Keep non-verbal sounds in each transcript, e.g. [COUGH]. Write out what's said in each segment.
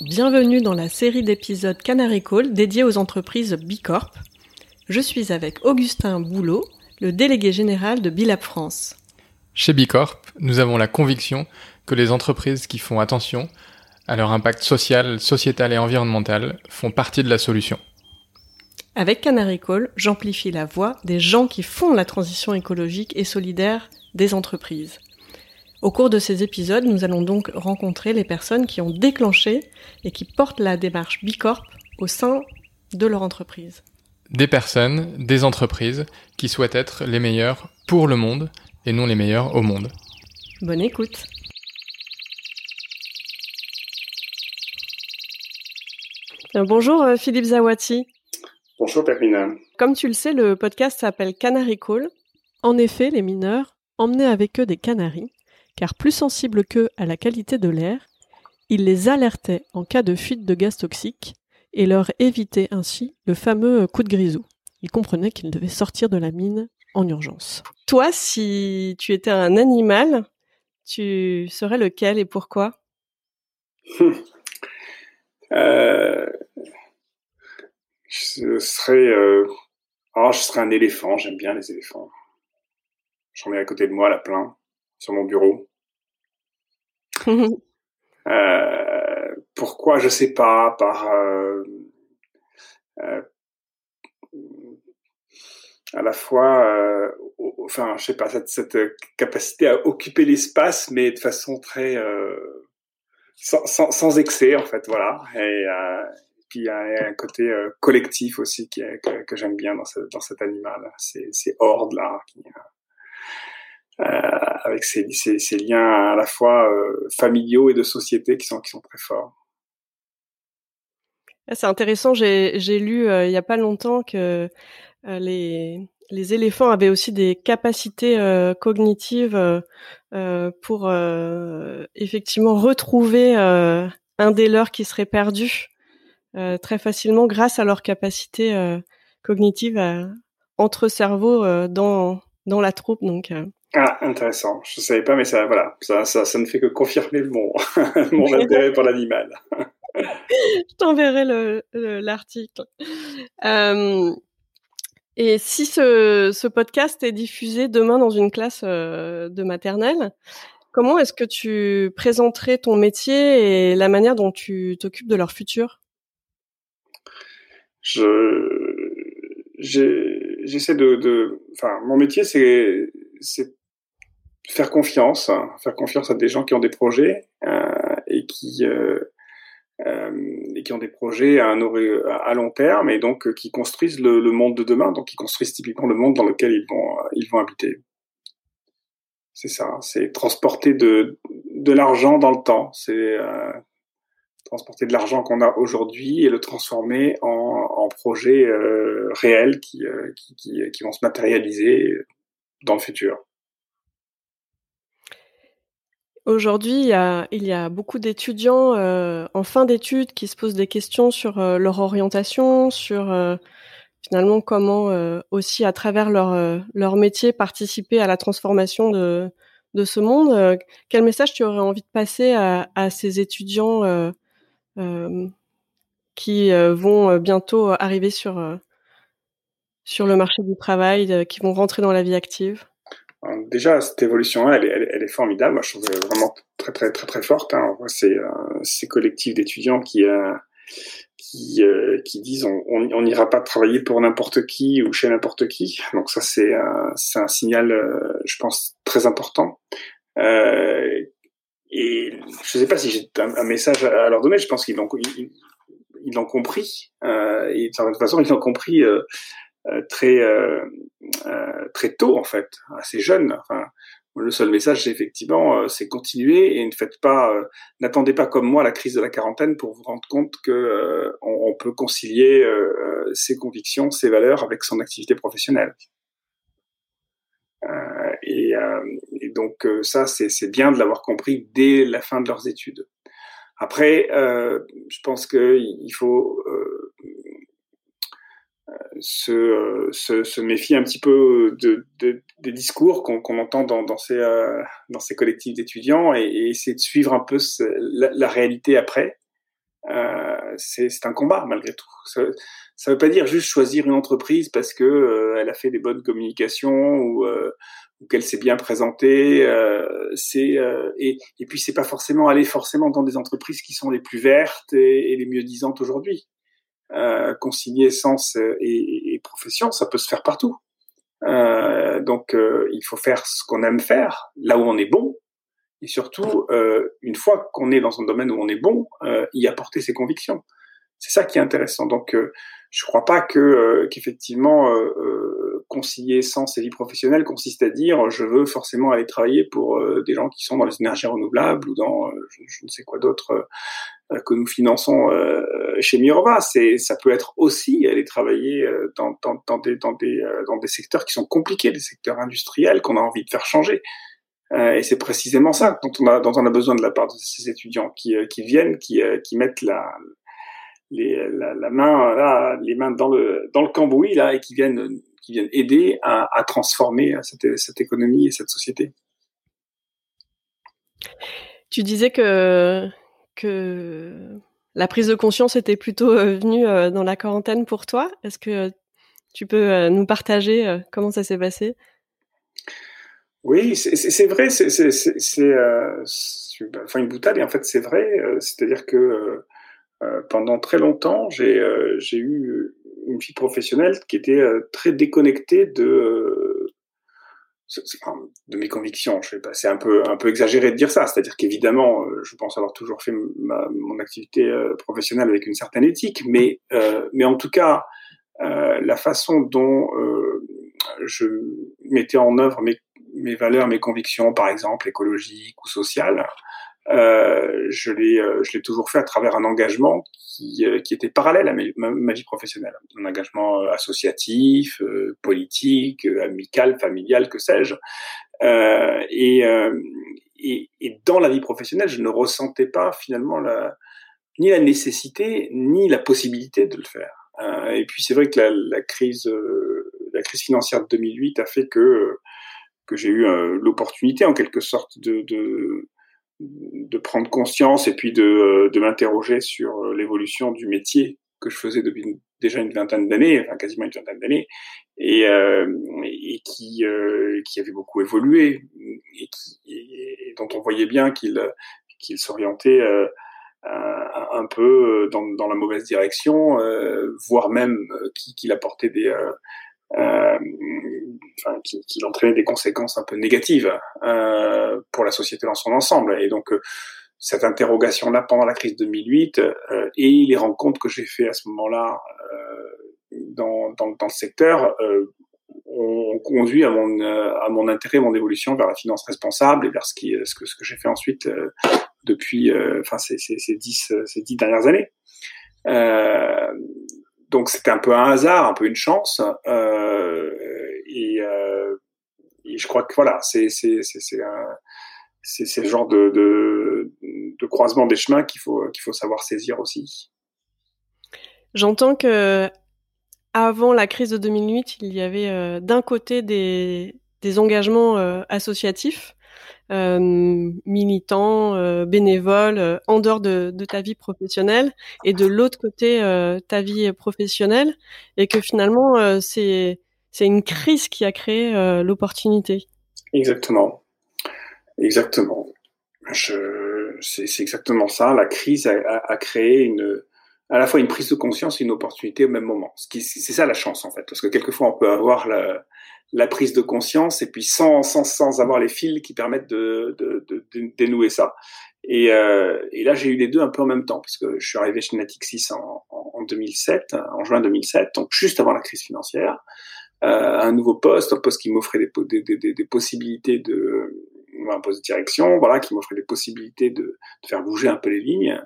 Bienvenue dans la série d'épisodes Canary Call dédiée aux entreprises Bicorp. Je suis avec Augustin Boulot, le délégué général de Bilab France. Chez Bicorp, nous avons la conviction que les entreprises qui font attention à leur impact social, sociétal et environnemental font partie de la solution. Avec Canary Call, j'amplifie la voix des gens qui font la transition écologique et solidaire des entreprises. Au cours de ces épisodes, nous allons donc rencontrer les personnes qui ont déclenché et qui portent la démarche Bicorp au sein de leur entreprise. Des personnes, des entreprises qui souhaitent être les meilleures pour le monde et non les meilleures au monde. Bonne écoute. Bonjour euh, Philippe Zawati. Bonjour Permina. Comme tu le sais, le podcast s'appelle Canary Call. En effet, les mineurs emmenaient avec eux des canaris car plus sensibles qu'eux à la qualité de l'air, il les alertait en cas de fuite de gaz toxique et leur évitait ainsi le fameux coup de grisou. Ils comprenaient qu'ils devaient sortir de la mine en urgence. Toi, si tu étais un animal, tu serais lequel et pourquoi? Euh, Je serais, euh... oh, je serais un éléphant. J'aime bien les éléphants. J'en ai à côté de moi, la plein sur mon bureau. [LAUGHS] euh, pourquoi je sais pas par euh, euh, à la fois enfin je sais pas cette, cette, capacité à occuper l'espace mais de façon très sans, sans, sans, excès en fait voilà et puis il y a un côté collectif aussi qui que, que j'aime bien dans, ce, dans cet animal c'est ces hordes là qui avec ces, liens à la fois euh, familiaux et de société qui sont, très forts. C'est intéressant, j'ai lu euh, il n'y a pas longtemps que les, éléphants avaient aussi des capacités cognitives pour effectivement retrouver un des leurs qui serait perdu très facilement grâce à leur capacité cognitive entre cerveaux dans, dans la troupe. Donc, ah, intéressant. Je savais pas, mais ça, voilà, ça, ça, ça ne fait que confirmer mon, [LAUGHS] mon intérêt pour l'animal. [LAUGHS] Je t'enverrai l'article. Euh, et si ce, ce, podcast est diffusé demain dans une classe euh, de maternelle, comment est-ce que tu présenterais ton métier et la manière dont tu t'occupes de leur futur? Je j'essaie de, de, enfin, mon métier c'est c'est faire confiance, hein, faire confiance à des gens qui ont des projets euh, et qui euh, euh, et qui ont des projets à, un, à long terme et donc euh, qui construisent le, le, monde de demain, donc qui construisent typiquement le monde dans lequel ils vont ils vont habiter. C'est ça, c'est transporter de de l'argent dans le temps, c'est euh, transporter de l'argent qu'on a aujourd'hui et le transformer en, en projets euh, réels qui, qui, qui, qui vont se matérialiser dans le futur. Aujourd'hui, il y a, il y a beaucoup d'étudiants euh, en fin d'études qui se posent des questions sur euh, leur orientation, sur euh, finalement comment euh, aussi à travers leur, euh, leur métier participer à la transformation de, de ce monde. quel message tu aurais envie de passer à, à ces étudiants qui vont bientôt arriver sur, sur le marché du travail, qui vont rentrer dans la vie active? Déjà cette évolution-là, elle, elle, est formidable. Je trouve vraiment très très très très forte. Hein. On voit ces, euh, collectifs d'étudiants qui euh, euh, disent on n'ira pas travailler pour n'importe qui ou chez n'importe qui. Donc ça c'est un signal, je pense, très important. Euh, et je sais pas si j'ai un, message à leur donner. Je pense qu'ils l'ont compris. de toute façon, ils l'ont compris très euh, euh, très tôt en fait, assez jeune. Enfin, le seul message, effectivement, c'est continuer et ne faites pas, n'attendez pas comme moi la crise de la quarantaine pour vous rendre compte que on, peut concilier ses convictions, ses valeurs avec son activité professionnelle. Et, et, donc ça, c'est bien de l'avoir compris dès la fin de leurs études. Après, je pense qu'il faut se, se, se, un petit peu de, de des discours qu'on qu entend dans, dans, ces, euh, dans ces collectifs d'étudiants et, et, essayer de suivre un peu la, réalité après. c'est un combat malgré tout. Ça, ça veut pas dire juste choisir une entreprise parce que elle a fait des bonnes communications ou qu'elle s'est bien présentée. Euh, c'est euh, et, et puis c'est pas forcément aller forcément dans des entreprises qui sont les plus vertes et, les mieux disantes aujourd'hui. Euh, concilier sens et, profession, ça peut se faire partout. Euh, donc euh, il faut faire ce qu'on aime faire, là où on est bon, et surtout une fois qu'on est dans un domaine où on est bon, y apporter ses convictions. C'est ça qui est intéressant. Donc je crois pas que qu'effectivement concilier sens et vie professionnelle consiste à dire je veux forcément aller travailler pour euh, des gens qui sont dans les énergies renouvelables ou dans euh, je, ne sais quoi d'autre euh, que nous finançons chez Mirova. C'est ça peut être aussi aller travailler dans, dans, dans, des, dans, des, dans des secteurs qui sont compliqués, des secteurs industriels qu'on a envie de faire changer. et c'est précisément ça dont on a dont on a besoin de la part de ces étudiants qui, qui viennent, qui, qui mettent la les, la, main là, les mains dans le dans le cambouis là et qui viennent qui viennent aider à, à transformer cette, cette, économie et cette société. Tu disais que, que la prise de conscience était plutôt euh, venue euh, dans la quarantaine pour toi. Est-ce que tu peux euh, nous partager comment ça s'est passé? Oui, c'est vrai, c'est enfin une boutade et en fait c'est vrai. C'est-à-dire que pendant très longtemps, j'ai eu une vie professionnelle qui était euh, très déconnectée de euh, de mes convictions. Je sais pas, c'est un peu un peu exagéré de dire ça. C'est-à-dire qu'évidemment, euh, je pense avoir toujours fait mon activité professionnelle avec une certaine éthique, mais mais en tout cas, la façon dont je mettais en œuvre mes mes valeurs, mes convictions, par exemple écologiques ou sociales, euh, je l'ai euh, je l'ai toujours fait à travers un engagement qui, euh, qui était parallèle à ma, vie professionnelle. Un engagement associatif politique amical familial que sais-je. Et, et, et dans la vie professionnelle je ne ressentais pas finalement la ni la nécessité ni la possibilité de le faire. Et puis c'est vrai que la, la crise la crise financière de 2008 a fait que que j'ai eu l'opportunité en quelque sorte de, de de prendre conscience et puis de, euh, de m'interroger sur euh, l'évolution du métier que je faisais depuis déjà une vingtaine d'années, enfin quasiment une vingtaine d'années, et, euh, et qui, qui avait beaucoup évolué et, dont on voyait bien qu'il s'orientait un peu dans, dans, la mauvaise direction, voire même qu'il apportait des qui, entraînait des conséquences un peu négatives euh, pour la société dans son ensemble. Et donc, euh, cette interrogation-là pendant la crise 2008 euh, et les rencontres que j'ai fait à ce moment-là dans, le secteur ont conduit à mon, à mon intérêt, mon évolution vers la finance responsable et vers ce, que, ce que j'ai fait ensuite depuis enfin, ces, dix, ces dix dernières années. Donc c'était un peu un hasard, un peu une chance. Je crois que voilà, c'est c'est c'est le genre de, de, croisement des chemins qu'il faut qu'il faut savoir saisir aussi. J'entends que avant la crise de 2008, il y avait euh, d'un côté des, des engagements euh, associatifs euh, militant, euh, bénévole, euh, en dehors de, de, ta vie professionnelle, et de l'autre côté ta vie professionnelle, et que finalement c'est c'est une crise qui a créé l'opportunité. Exactement, exactement. C'est, exactement ça. La crise a, créé une, à la fois une prise de conscience et une opportunité au même moment. C'est ça la chance en fait, parce que quelquefois on peut avoir la, prise de conscience et puis sans, sans, sans avoir les fils qui permettent de, dénouer ça. Et, euh, et là, j'ai eu les deux un peu en même temps, parce que je suis arrivé chez Natixis en 2007, en juin 2007, donc juste avant la crise financière. Euh, un nouveau poste, un poste qui m'offrait des, des, des, des, possibilités de un poste de direction, voilà, qui m'offrait des possibilités de, faire bouger un peu les lignes.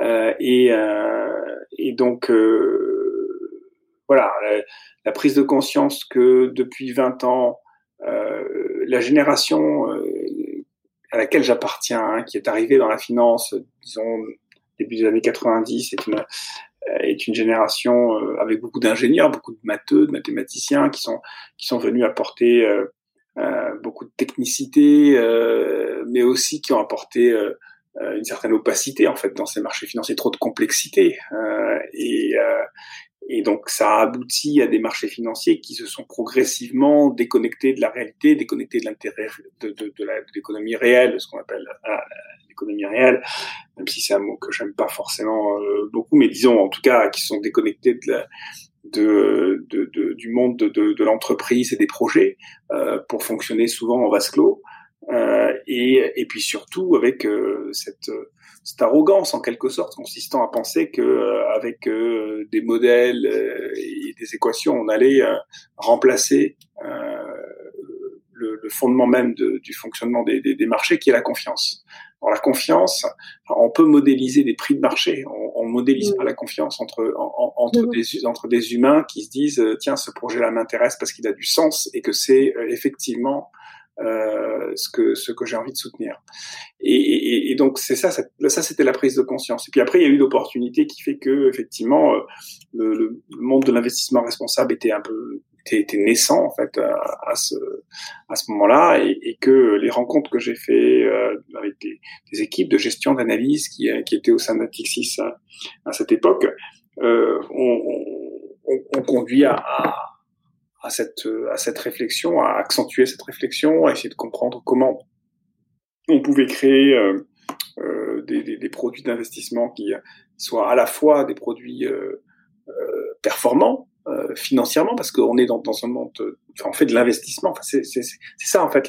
Euh, et, euh, et donc voilà, la, prise de conscience que depuis 20 ans, la génération à laquelle j'appartiens, hein, qui est arrivée dans la finance, disons début des années 90, est une, est une génération euh, avec beaucoup d'ingénieurs, beaucoup de matheux, de mathématiciens qui sont qui sont venus apporter euh, beaucoup de technicité, mais aussi qui ont apporté une certaine opacité en fait dans ces marchés financiers, trop de complexité. Et et donc ça a abouti à des marchés financiers qui se sont progressivement déconnectés de la réalité, déconnectés de l'intérêt de, de, de l'économie réelle, ce qu'on appelle l'économie réelle, même si c'est un mot que j'aime pas forcément beaucoup, mais disons en tout cas qui sont déconnectés de la, de, de, de, du monde de, de, l'entreprise et des projets euh, pour fonctionner souvent en vase clos. Euh, et, et puis surtout avec euh, cette, cette arrogance en quelque sorte consistant à penser que euh, avec euh, des modèles et des équations on allait remplacer le, le, fondement même de, du fonctionnement des, des, des, marchés qui est la confiance. La confiance, on peut modéliser des prix de marché, on, on modélise mmh. pas la confiance entre entre mmh. des entre des humains qui se disent tiens ce projet-là m'intéresse parce qu'il a du sens et que c'est effectivement euh, ce que ce que j'ai envie de soutenir. Et, et, et donc c'est ça, ça, ça c'était la prise de conscience. Et puis après il y a eu l'opportunité qui fait que effectivement euh, le, le monde de l'investissement responsable était un peu était naissant en fait à, à ce à ce moment-là et, et, que les rencontres que j'ai fait euh, avec des, des, équipes de gestion d'analyse qui qui étaient au sein d'Atixis à, à cette époque euh, ont, conduit à, à cette, à cette réflexion, à accentuer cette réflexion, à essayer de comprendre comment on pouvait créer euh, euh, des, des, produits d'investissement qui soient à la fois des produits euh, euh performants euh, financièrement, parce qu'on est dans, dans un monde, enfin, on fait de l'investissement. Enfin, c'est ça en fait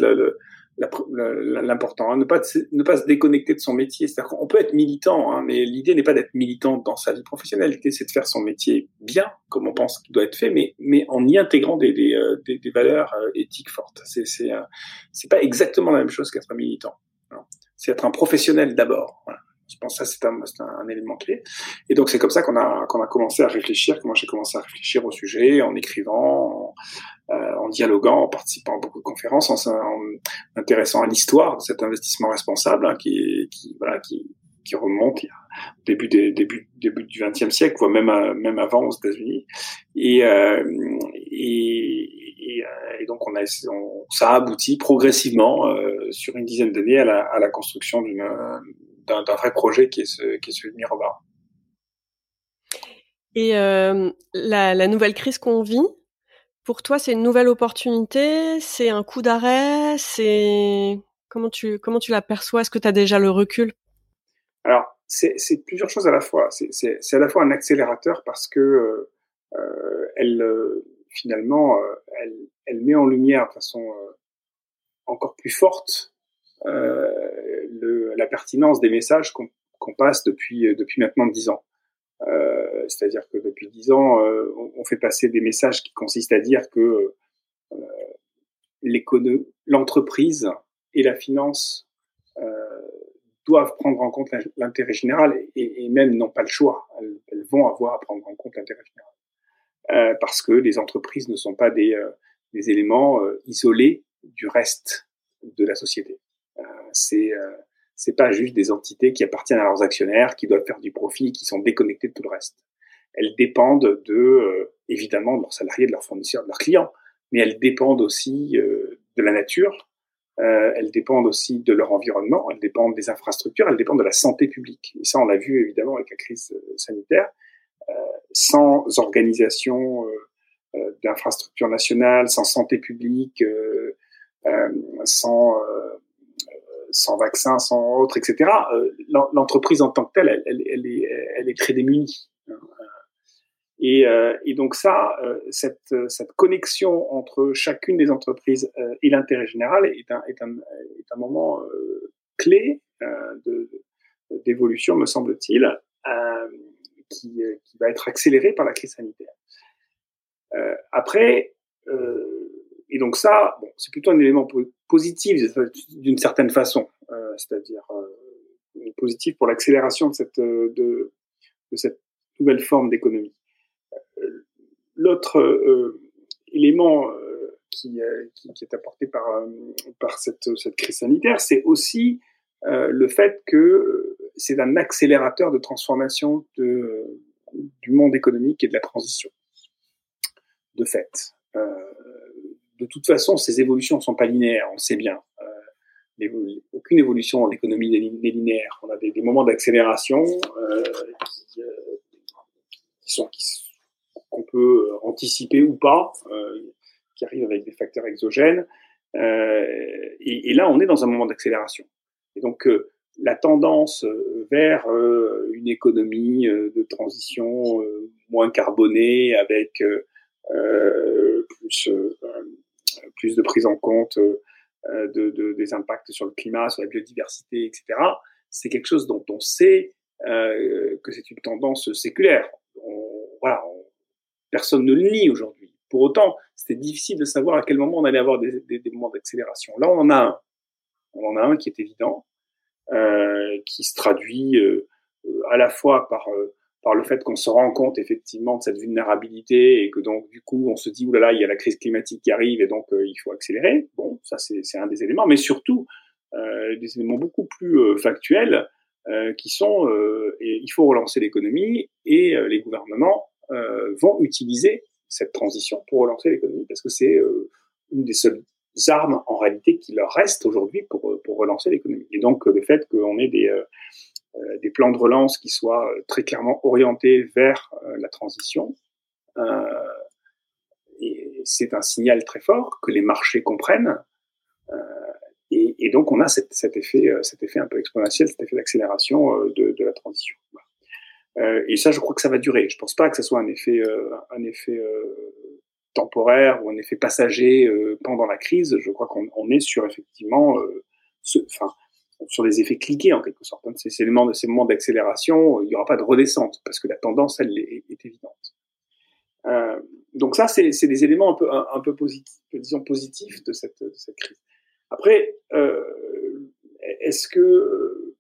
l'important, hein, ne pas ne pas se déconnecter de son métier. C'est-à-dire qu'on peut être militant, hein, mais l'idée n'est pas d'être militant dans sa vie professionnelle. L'idée c'est de faire son métier bien, comme on pense qu'il doit être fait, mais mais en y intégrant des des, euh, des, des valeurs euh, éthiques fortes. C'est c'est c'est pas exactement la même chose qu'être un militant. C'est être un professionnel d'abord. Voilà. Je pense que ça, c'est un, un, un, élément clé. Et donc, c'est comme ça qu'on a, qu'on a commencé à réfléchir, que moi j'ai commencé à réfléchir au sujet, en écrivant, en, euh, en dialoguant, en participant à beaucoup de conférences, en, en intéressant à l'histoire de cet investissement responsable, hein, qui, qui, voilà, qui, qui remonte au début, des, début, début du XXe siècle, voire même, même avant aux États-Unis. Et, euh, et, et, euh, et, donc, on a, ça a abouti progressivement, euh, sur une dizaine d'années, à la, à la construction d'une d'un vrai projet qui est, ce, qui est celui de Mirobar. Et euh, la, la, nouvelle crise qu'on vit, pour toi, c'est une nouvelle opportunité, c'est un coup d'arrêt, c'est comment tu comment tu l'aperçois Est-ce que tu as déjà le recul? Alors, c'est plusieurs choses à la fois. C'est à la fois un accélérateur parce que euh, euh elle finalement elle, elle, met en lumière de façon encore plus forte le, la pertinence des messages qu'on qu passe depuis, depuis maintenant dix ans. Euh, C'est-à-dire que depuis dix ans, euh, on, fait passer des messages qui consistent à dire que euh, l'entreprise et la finance euh, doivent prendre en compte l'intérêt général et, même n'ont pas le choix. Elles, vont avoir à prendre en compte l'intérêt général. Euh, parce que les entreprises ne sont pas des, euh, éléments euh, isolés du reste de la société. Euh, c'est euh, c'est pas juste des entités qui appartiennent à leurs actionnaires, qui doivent faire du profit, qui sont déconnectées de tout le reste. Elles dépendent de euh, évidemment de leurs salariés, de leurs fournisseurs, de leurs clients, mais elles dépendent aussi de la nature, elles dépendent aussi de leur environnement, elles dépendent des infrastructures, elles dépendent de la santé publique. Et ça, on l'a vu évidemment avec la crise sanitaire. sans organisation d'infrastructures nationales, sans santé publique, sans sans vaccin, sans autre, etc. Euh, l'entreprise en tant que telle, elle, est, très démunie. Et, euh, et donc ça, euh, cette, connexion entre chacune des entreprises et l'intérêt général est un, moment clé d'évolution, me semble-t-il, qui, qui va être accéléré par la crise sanitaire. après, et donc ça, bon, c'est plutôt un élément positif d'une certaine façon, euh, c'est-à-dire euh, positif pour l'accélération de cette, euh, de, de, cette nouvelle forme d'économie. Euh, l'autre euh, élément qui, qui, qui, est apporté par, par cette, cette crise sanitaire, c'est aussi le fait que c'est un accélérateur de transformation de, du monde économique et de la transition. De fait. Euh, de toute façon, ces évolutions ne sont pas linéaires, on le sait bien. Euh, aucune évolution dans l'économie des, linéaires. On a des, moments d'accélération euh, qui, sont qu'on peut anticiper ou pas, qui arrivent avec des facteurs exogènes. Et, là, on est dans un moment d'accélération. Et donc, la tendance vers une économie de transition moins carbonée, avec plus, plus de prise en compte de, des impacts sur le climat, sur la biodiversité, etc., c'est quelque chose dont on sait que c'est une tendance séculaire. personne ne le nie aujourd'hui. Pour autant, c'était difficile de savoir à quel moment on allait avoir des, moments d'accélération. Là, on en a un. On en a un qui est évident, euh, qui se traduit euh, à la fois par euh, par le fait qu'on se rend compte effectivement de cette vulnérabilité et que donc du coup on se dit oulala il y a la crise climatique qui arrive et donc il faut accélérer. Bon, ça c'est un des éléments, mais surtout euh, des éléments beaucoup plus factuels euh, qui sont il faut relancer l'économie et les gouvernements vont utiliser cette transition pour relancer l'économie parce que c'est une des seules armes en réalité qui leur restent aujourd'hui pour, pour relancer l'économie. Et donc le fait qu'on ait des, euh, euh, des plans de relance qui soient très clairement orientés vers euh, la transition, c'est un signal très fort que les marchés comprennent. Et, et, donc on a cet, cet, effet, cet effet un peu exponentiel, cet effet d'accélération de, de, la transition. et ça, je crois que ça va durer. Je pense pas que ce soit un effet, un effet temporaire ou un effet passager euh, pendant la crise, je crois qu'on est sur effectivement, euh, ce, enfin, sur des effets cliqués en quelque sorte. Hein. Ces, éléments, ces moments d'accélération, il n'y aura pas de redescente parce que la tendance, elle, est, évidente. Euh, donc ça, c'est des éléments un peu, un, peu positifs, disons positifs de cette, crise. Après, euh, est-ce que,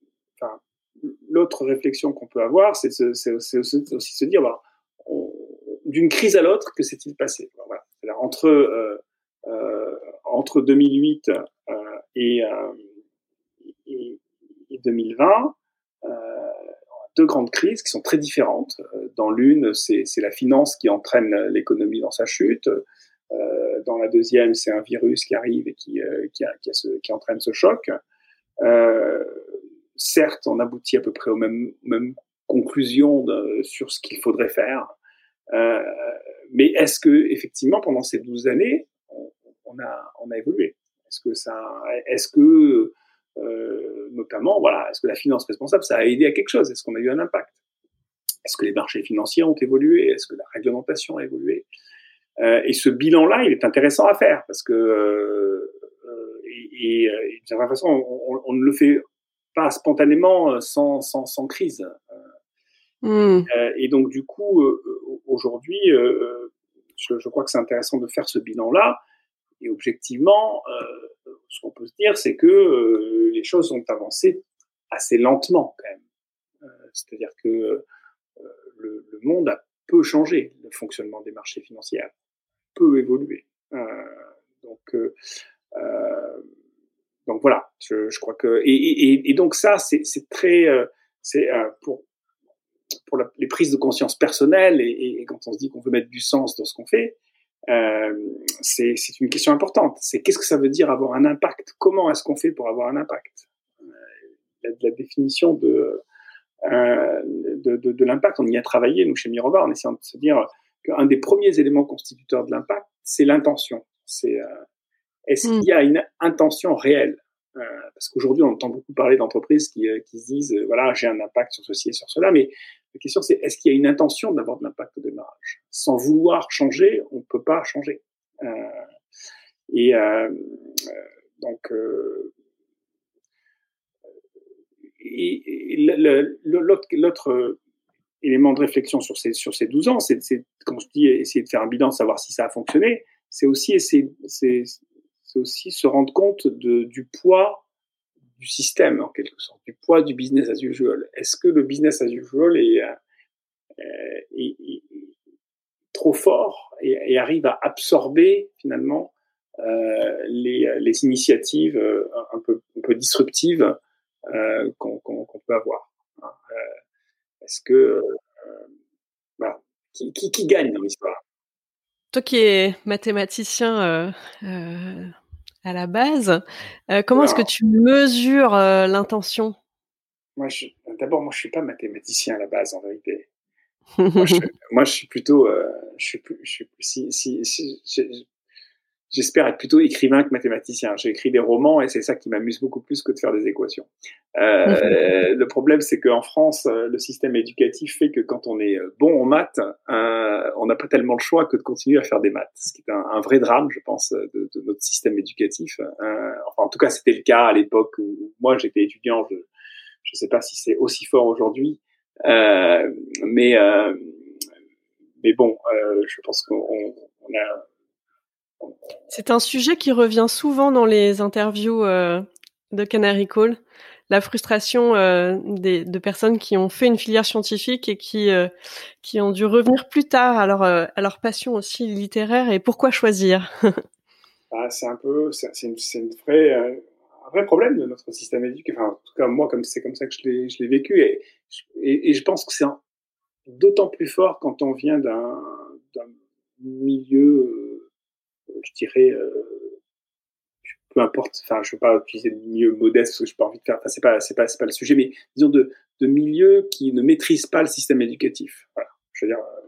l'autre réflexion qu'on peut avoir, c'est aussi, se dire, bah, d'une crise à l'autre, que s'est-il passé? Voilà. Entre euh, euh, entre 2008 euh, et, et, 2020, deux grandes crises qui sont très différentes. Dans l'une, c'est la finance qui entraîne l'économie dans sa chute. Euh, dans la deuxième, c'est un virus qui arrive et qui, entraîne ce choc. Euh, certes, on aboutit à peu près aux mêmes, conclusions sur ce qu'il faudrait faire. Euh, mais est-ce que effectivement pendant ces 12 années, on, a, évolué? Est-ce que euh, notamment, voilà, est-ce que la finance responsable, ça a aidé à quelque chose? Est-ce qu'on a eu un impact? Est-ce que les marchés financiers ont évolué? Est-ce que la réglementation a évolué? Euh, Et ce bilan-là, il est intéressant à faire parce que, euh, et, et, de toute façon, on, on, ne le fait pas spontanément sans, sans, sans crise. Mmh. Euh, et donc du coup, euh, aujourd'hui, euh, je, je, crois que c'est intéressant de faire ce bilan-là. Et objectivement, ce qu'on peut se dire, c'est que les choses ont avancé assez lentement quand même. C'est-à-dire que le, le, monde a peu changé, le fonctionnement des marchés financiers a peu évolué. donc voilà, je, crois que et, donc ça c'est très c'est pour les prises de conscience personnelles et, quand on se dit qu'on veut mettre du sens dans ce qu'on fait, euh, c'est une question importante. C'est qu'est-ce que ça veut dire avoir un impact? Comment est-ce qu'on fait pour avoir un impact? Euh, la, la, définition de, euh, de, de, de l'impact, on y a travaillé, nous, chez Mirovar, en essayant de se dire qu'un des premiers éléments constituteurs de l'impact, c'est l'intention. C'est euh, est-ce qu'il y a une intention réelle? Parce qu'aujourd'hui, on entend beaucoup parler d'entreprises qui, qui se disent, voilà, j'ai un impact sur ceci et sur cela, mais la question, c'est est-ce qu'il y a une intention d'avoir de l'impact au démarrage? Sans vouloir changer, on ne peut pas changer. Euh, et euh, donc, euh, l'autre élément de réflexion sur ces, sur ces 12 ans, c'est, quand je dis essayer de faire un bilan, savoir si ça a fonctionné, c'est aussi aussi se rendre compte de, du poids du système, en quelque sorte, du poids du business as usual. Est-ce que le business as usual est, euh, est trop fort et, arrive à absorber finalement euh, les, initiatives euh, un peu, disruptives euh, qu'on qu peut avoir hein. euh, Est-ce que voilà. qui, gagne dans l'histoire? Toi qui es mathématicien à la base. comment est-ce que tu mesures l'intention? Moi, d'abord, moi, je suis pas mathématicien à la base, en vérité. moi, je, [LAUGHS] suis plutôt, je suis, je suis si, si, si, j'espère être plutôt écrivain que mathématicien. J'ai écrit des romans et c'est ça qui m'amuse beaucoup plus que de faire des équations. Euh, [LAUGHS] le problème, c'est qu'en France, euh, le système éducatif fait que quand on est bon en maths, euh, on n'a pas tellement le choix que de continuer à faire des maths, ce qui est un, vrai drame, je pense, de, de notre système éducatif. Euh, enfin, en tout cas, c'était le cas à l'époque où moi j'étais étudiant. Je ne sais pas si c'est aussi fort aujourd'hui, euh, mais mais bon, je pense qu'on on a c'est un sujet qui revient souvent dans les interviews euh, de Canary Call, la frustration euh, de personnes qui ont fait une filière scientifique et qui euh, qui ont dû revenir plus tard à leur à leur passion aussi littéraire et pourquoi choisir? [LAUGHS] Ah, C'est un peu c'est vraie un vrai problème de notre système éducatif. Enfin, en tout cas moi comme c'est comme ça que je l'ai vécu et, et, et je pense que c'est d'autant plus fort quand on vient d'un milieu je dirais, euh, peu importe, enfin, je veux pas utiliser de milieu modeste parce que je pas envie de faire, enfin, c'est pas, c'est pas, pas le sujet, mais disons de, de milieux qui ne maîtrisent pas le système éducatif. Voilà. Je veux dire, euh,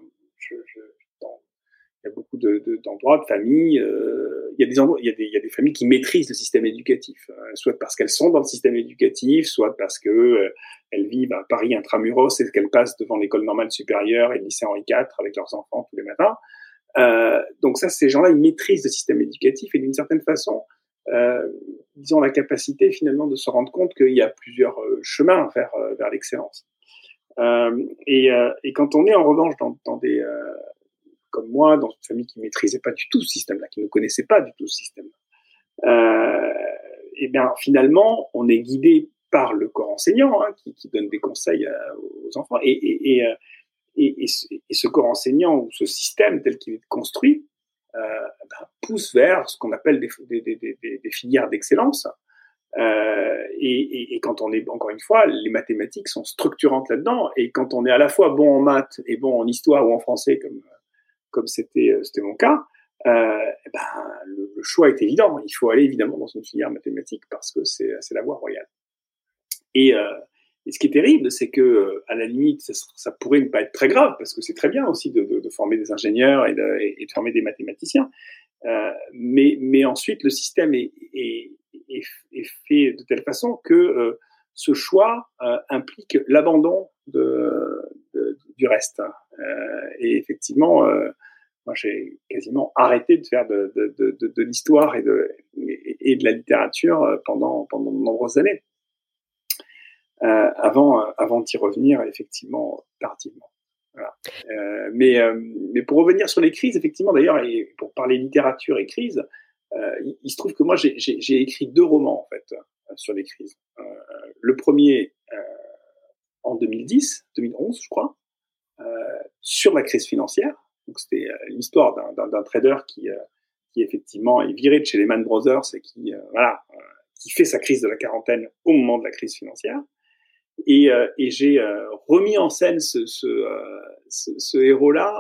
il y a beaucoup de, d'endroits, de, familles, euh, il, y a des endroits, il, y a des, il y a des familles qui maîtrisent le système éducatif, soit parce qu'elles sont dans le système éducatif, soit parce que elles vivent à Paris intramuros et qu'elles passent devant l'école normale supérieure et le lycée Henri IV avec leurs enfants tous les matins. Euh, donc ça, ces gens-là, ils maîtrisent le système éducatif et d'une certaine façon, euh, ils ont la capacité finalement de se rendre compte qu'il y a plusieurs euh, chemins vers, euh, vers l'excellence. Euh, et, et, quand on est en revanche dans, dans des comme moi, dans une famille qui maîtrisait pas du tout ce système-là, qui ne connaissait pas du tout ce système-là, et bien finalement, on est guidé par le corps enseignant hein, qui, qui, donne des conseils aux enfants et, et, et et, ce corps enseignant ou ce système tel qu'il est construit euh, ben, pousse vers ce qu'on appelle des, filières d'excellence. Euh, et, quand on est, encore une fois, les mathématiques sont structurantes là-dedans. Et quand on est à la fois bon en maths et bon en histoire ou en français, comme comme c'était mon cas, euh, eh ben, le, choix est évident. Il faut aller évidemment dans une filière mathématique parce que c'est la voie royale. Et euh, et ce qui est terrible, c'est que, euh, à la limite, ça, pourrait ne pas être très grave, parce que c'est très bien aussi de, former des ingénieurs et de, former des mathématiciens. Euh, mais, ensuite, le système est, fait de telle façon que euh, ce choix implique l'abandon du reste. Et effectivement, moi, j'ai quasiment arrêté de faire de, l'histoire et de, la littérature pendant de nombreuses années. Euh, avant, euh, avant d'y revenir effectivement tardivement. Voilà. Euh, mais, mais pour revenir sur les crises, effectivement d'ailleurs, et pour parler littérature et crise, il, il, se trouve que moi j'ai écrit deux romans en fait sur les crises. le premier en 2010, 2011 je crois, sur la crise financière. Donc c'était l'histoire d'un trader qui, qui effectivement est viré de chez les Man Brothers et qui voilà qui fait sa crise de la quarantaine au moment de la crise financière. Et, euh, et j'ai euh, remis en scène ce, ce, euh, ce, ce héros-là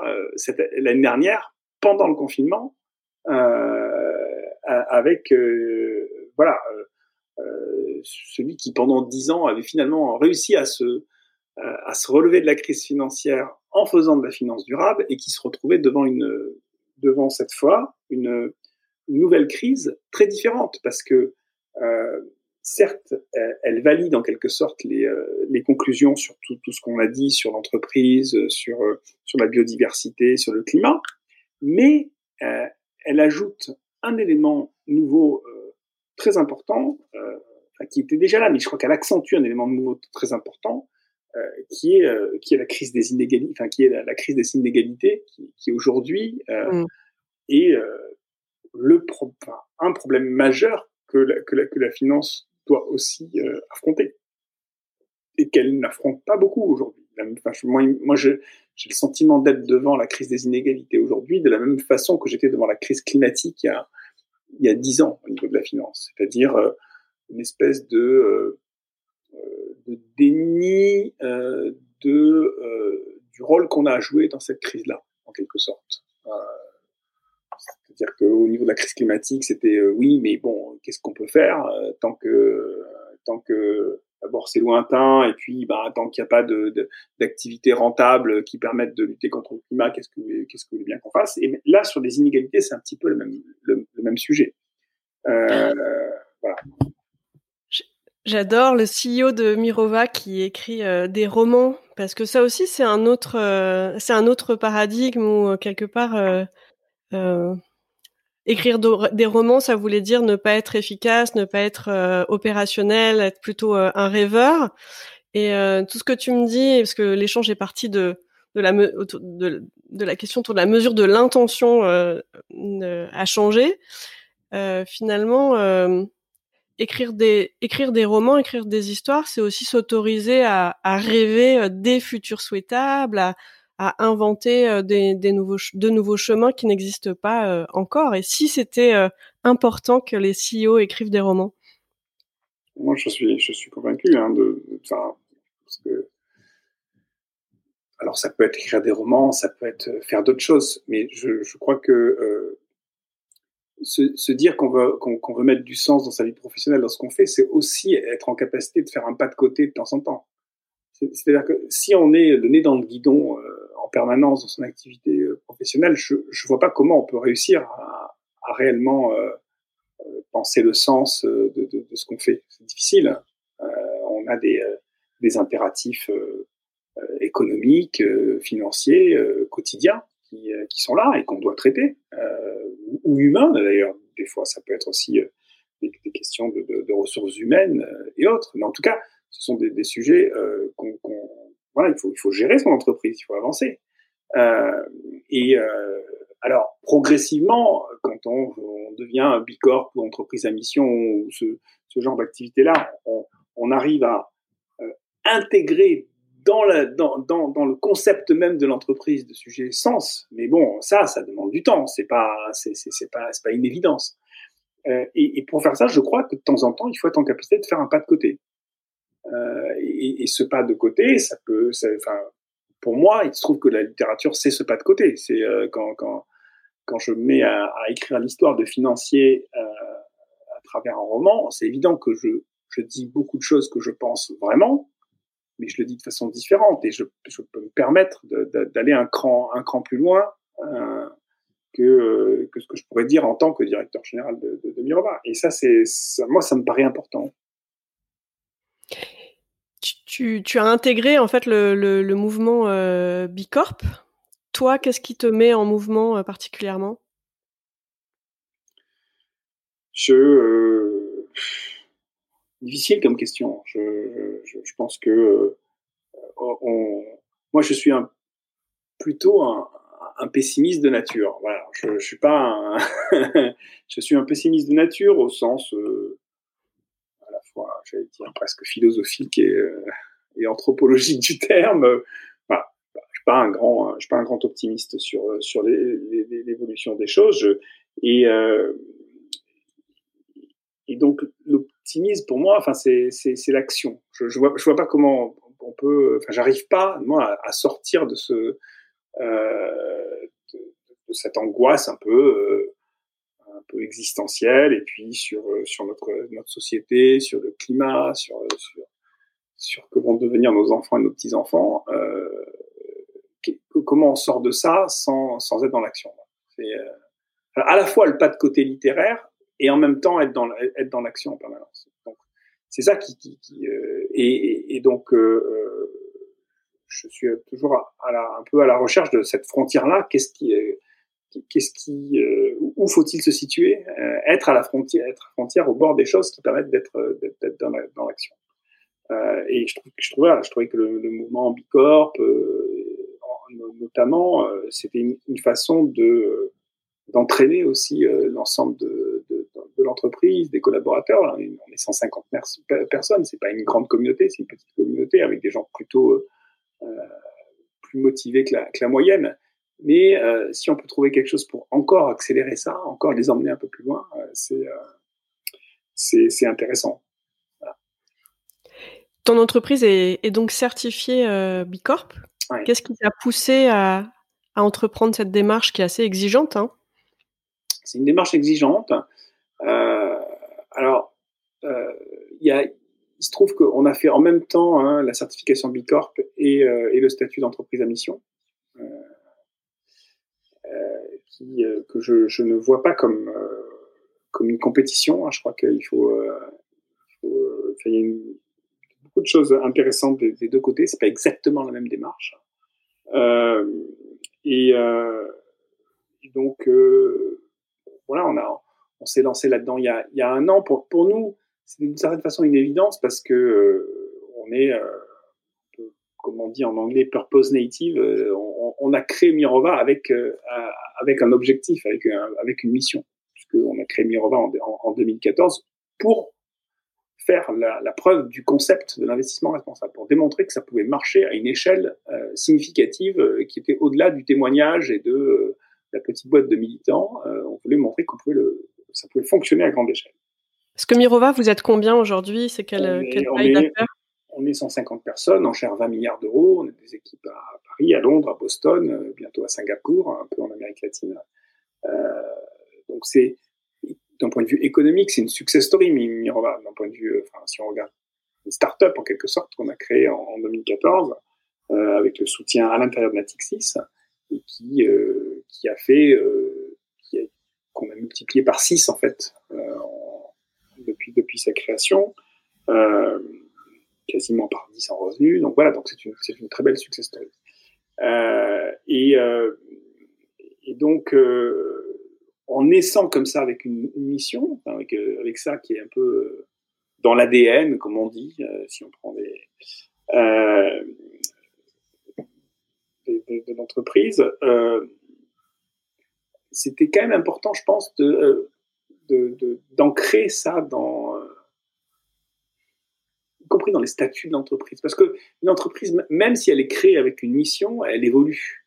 l'année dernière, pendant le confinement, avec voilà celui qui pendant dix ans avait finalement réussi à se à se relever de la crise financière en faisant de la finance durable et qui se retrouvait devant une devant cette fois une, une nouvelle crise très différente parce que euh, certes, elle valide en quelque sorte les, euh, les conclusions sur tout, tout ce qu'on a dit sur l'entreprise, sur, euh, sur la biodiversité, sur le climat, mais euh, elle ajoute un élément nouveau très important, qui était déjà là, mais je crois qu'elle accentue un élément nouveau très important, qui est qui est la crise des inégalités, enfin qui est la, crise des inégalités, qui, qui aujourd'hui mm. est le pro un problème majeur que la, que la, que la finance doit aussi euh, affronter et qu'elle n'affronte pas beaucoup aujourd'hui. moi, j'ai le sentiment d'être devant la crise des inégalités aujourd'hui de la même façon que j'étais devant la crise climatique il y a dix ans au niveau de la finance, c'est-à-dire euh, une espèce de, euh, de déni du rôle qu'on a à jouer dans cette crise-là, en quelque sorte. C'est-à-dire qu'au niveau de la crise climatique, c'était oui, mais bon, qu'est-ce qu'on peut faire tant que tant que d'abord c'est lointain et puis bah, tant qu'il n'y a pas de, d'activités rentables qui permettent de lutter contre le climat, qu'est-ce que qu'est-ce que vous voulez bien qu'on fasse? Et là sur les inégalités, c'est un petit peu le même le, même sujet. Euh, voilà. J'adore le CEO de Mirova qui écrit euh, des romans parce que ça aussi c'est un autre euh, c'est un autre paradigme où quelque part écrire des romans, ça voulait dire ne pas être efficace, ne pas être euh, opérationnel, être plutôt euh, un rêveur. Et euh, tout ce que tu me dis, parce que l'échange est parti de la de, la question autour de la mesure de l'intention à changer. finalement, écrire des écrire des romans, écrire des histoires, c'est aussi s'autoriser à, à rêver des futurs souhaitables, à, à inventer euh, des, nouveaux de nouveaux chemins qui n'existent pas euh, encore. Et si c'était euh, important que les CEO écrivent des romans? Moi, je suis, je suis convaincu. Hein, alors, ça peut être écrire des romans, ça peut être faire d'autres choses, mais je, crois que se, dire qu'on veut, qu'on veut mettre du sens dans sa vie professionnelle, dans ce qu'on fait, c'est aussi être en capacité de faire un pas de côté de temps en temps. C'est-à-dire que si on est le nez dans le guidon permanence dans son activité euh, professionnelle, je ne vois pas comment on peut réussir à, réellement euh, penser le sens de, ce qu'on fait. C'est difficile. on a des, impératifs économiques, financiers, quotidiens qui, sont là et qu'on doit traiter, ou humains d'ailleurs. Des fois, ça peut être aussi des, questions de, ressources humaines et autres. Mais en tout cas, ce sont des, sujets euh, qu'on, voilà, il faut, gérer son entreprise, il faut avancer. Euh, et euh, alors, progressivement, quand on, devient un bicorp ou entreprise à mission ou ce, genre d'activité-là, on, arrive à euh, intégrer dans, le concept même de l'entreprise de sujet sens. Mais bon, ça, ça demande du temps. C'est pas, c'est, pas, pas une évidence. Et, pour faire ça, je crois que de temps en temps, il faut être en capacité de faire un pas de côté. Euh, et, ce pas de côté, ça peut, enfin, pour moi, il se trouve que la littérature, c'est ce pas de côté. C'est euh, quand, quand, quand je mets à, écrire l'histoire de financier euh, à travers un roman, c'est évident que je, je dis beaucoup de choses que je pense vraiment, mais je le dis de façon différente et je, peux me permettre d'aller un cran, un cran plus loin que, que ce que je pourrais dire en tant que directeur général de, de. Et ça, c'est moi, ça me paraît important tu, as intégré en fait le, mouvement euh, Bicorp. Toi, qu'est-ce qui te met en mouvement euh, particulièrement? Je euh, difficile comme question. Je, pense que moi, je suis un, plutôt un, pessimiste de nature. Voilà, je, suis pas un [LAUGHS] je suis un pessimiste de nature au sens euh, j'allais dire presque philosophique et, et, anthropologique du terme. Enfin, je suis pas un grand, je suis pas un grand optimiste sur sur l'évolution des choses. Et euh, et donc l'optimisme pour moi, enfin c'est c'est l'action. Je, je vois je vois pas comment on peut. Enfin, j'arrive pas moi à, sortir de ce euh, de, cette angoisse un peu euh, un peu existentielle et puis sur euh, sur notre notre société, sur le climat, sur, sur que vont devenir nos enfants et nos petits enfants. Euh, comment on sort de ça sans sans être dans l'action C'est euh, à la fois le pas de côté littéraire et en même temps être dans être dans l'action en permanence. Donc c'est ça qui, qui, qui euh, et, et, donc euh, je suis toujours à, la, un peu à la recherche de cette frontière là. Qu'est-ce qui est qu'est-ce qui, euh, où faut-il se situer, euh, être à la frontière, être frontière au bord des choses qui permettent euh, d'être dans, l'action. Euh, et je, trouvais, je trouvais que le, mouvement Bicorp, notamment, c'était une, façon de d'entraîner aussi l'ensemble de, l'entreprise, des collaborateurs. On est 150 personnes, c'est pas une grande communauté, c'est une petite communauté avec des gens plutôt plus motivés que la, moyenne. Mais euh, si on peut trouver quelque chose pour encore accélérer ça, encore les emmener un peu plus loin, euh, c'est euh, c'est intéressant. Ton entreprise est, est donc certifiée euh, Bicorp. Ouais. Qu'est-ce qui t'a poussé à, à, entreprendre cette démarche qui est assez exigeante hein? C'est une démarche exigeante. alors, il y a, il se trouve qu'on a fait en même temps hein, la certification Bicorp et, et le statut d'entreprise à mission. Qui, que je, je, ne vois pas comme comme une compétition. Hein. Je crois qu'il faut, euh, euh, il y a de choses intéressantes des, deux côtés. C'est pas exactement la même démarche. Euh, et, donc voilà, on a, on s'est lancé là-dedans il y a, il y a un an. Pour, pour nous, c'est d'une certaine façon une évidence parce que on est comme on dit en anglais, purpose native. On, a créé Mirova avec avec un objectif, avec avec une mission puisqu'on a créé Mirova en, 2014 pour faire la, la, preuve du concept de l'investissement responsable, pour démontrer que ça pouvait marcher à une échelle euh, significative euh, qui était au-delà du témoignage et de euh, la petite boîte de militants. on voulait montrer qu'on pouvait le, ça pouvait fonctionner à grande échelle. Est-ce que Mirova, vous êtes combien aujourd'hui? C'est quelle, quelle taille d'affaires? on est 150 personnes, on gère 20 milliards d'euros, on a des équipes à Paris, à Londres, à Boston, bientôt à Singapour, un peu en Amérique latine. Donc c'est d'un point de vue économique, c'est une success story, Mirova. D'un point de vue, euh, enfin, si on regarde une start-up en quelque sorte qu'on a créée en, 2014 euh, avec le soutien à l'intérieur de Natixis et qui euh, qui a fait euh, qu'on a multiplié par 6 en fait euh, depuis depuis sa création, euh, quasiment par 10 en revenus. Donc voilà, donc c'est une une très belle success story. et et donc en naissant comme ça avec une, mission, avec, euh, avec ça qui est un peu euh, dans l'ADN, comme on dit, euh, si on prend des, de, l'entreprise, c'était quand même important, je pense, d'ancrer ça dans, y compris dans les statuts de l'entreprise. Parce que une entreprise, même si elle est créée avec une mission, elle évolue.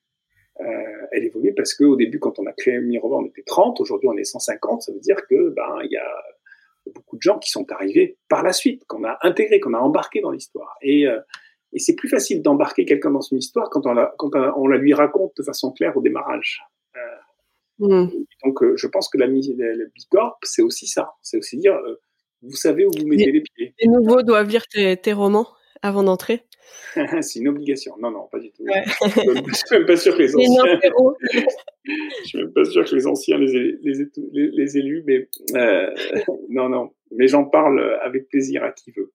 Euh, elle évolue parce qu'au début, quand on a créé Mirova, on était 30, aujourd'hui on est 150, ça veut dire que ben il y a beaucoup de gens qui sont arrivés par la suite, qu'on a intégré, qu'on a embarqué dans l'histoire. Et, euh, et c'est plus facile d'embarquer quelqu'un dans une histoire quand on la, quand on la lui raconte de façon claire au démarrage. Euh, mmh. Donc je pense que la, la Bicorp, c'est aussi ça, c'est aussi dire, vous savez où vous mettez les, pieds. Les nouveaux doivent lire tes, tes romans avant d'entrer [LAUGHS] c'est une obligation. Non, non, pas du tout. je suis même pas sûr que les [LAUGHS] anciens. [LAUGHS] je suis même pas sûr que les anciens les, les, les, élus, mais euh, non, non. Mais j'en parle avec plaisir à qui veut.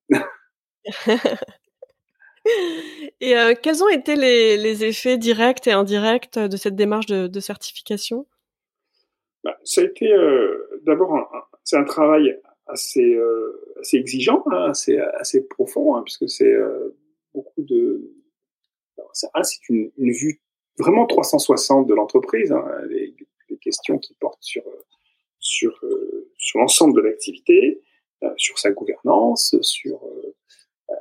et euh, quels ont été les, les, effets directs et indirects de cette démarche de, de certification? Bah, Ça a été euh, d'abord c'est un travail assez, assez exigeant, hein, assez, assez profond, hein, puisque c'est beaucoup de. c'est une, vue vraiment 360 de l'entreprise, hein, les, questions qui portent sur, sur, euh, sur l'ensemble de l'activité, euh, sur sa gouvernance, sur, euh,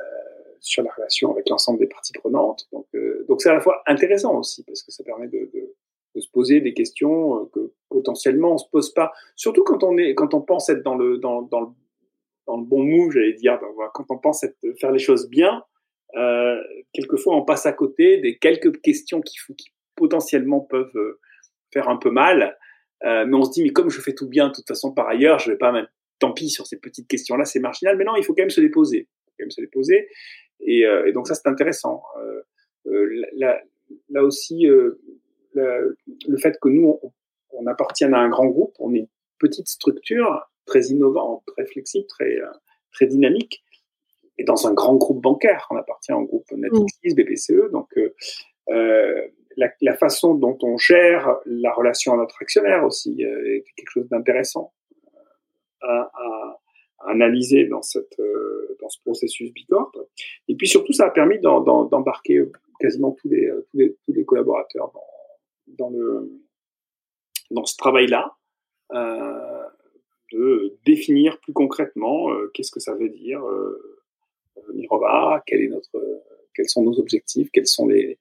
sur la relation avec l'ensemble des parties prenantes. Donc, donc c'est à la fois intéressant aussi, parce que ça permet de, de, se poser des questions que potentiellement on se pose pas, surtout quand on est, quand on pense être dans le, dans, dans le, dans le bon move, j'allais dire, quand on pense être, faire les choses bien, euh, quelquefois on passe à côté des quelques questions qui, qui potentiellement peuvent euh, faire un peu mal. Euh, mais on se dit, mais comme je fais tout bien, de toute façon, par ailleurs, je vais pas mettre tant pis sur ces petites questions-là, c'est marginal. Mais non, il faut quand même se les poser. Il faut quand même se les poser. Et, euh, et donc ça, c'est intéressant. Euh, euh, là, là, aussi, le, fait que nous, on, on, appartienne à un grand groupe, on est une petite structure très innovante, très flexible, très, très dynamique et dans un grand groupe bancaire. On appartient au groupe Natixis, mm. BPCE. Donc, euh, euh, la, la, façon dont on gère la relation à notre actionnaire aussi euh, est quelque chose d'intéressant à, à, analyser dans, cette, euh, dans ce processus Bicorp. Et puis surtout, ça a permis d'embarquer quasiment tous les, tous les, tous les collaborateurs dans, dans, le, dans ce travail-là. Euh, de définir plus concrètement euh, qu'est-ce que ça veut dire euh, Quel est notre, quels sont nos objectifs, quels sont les,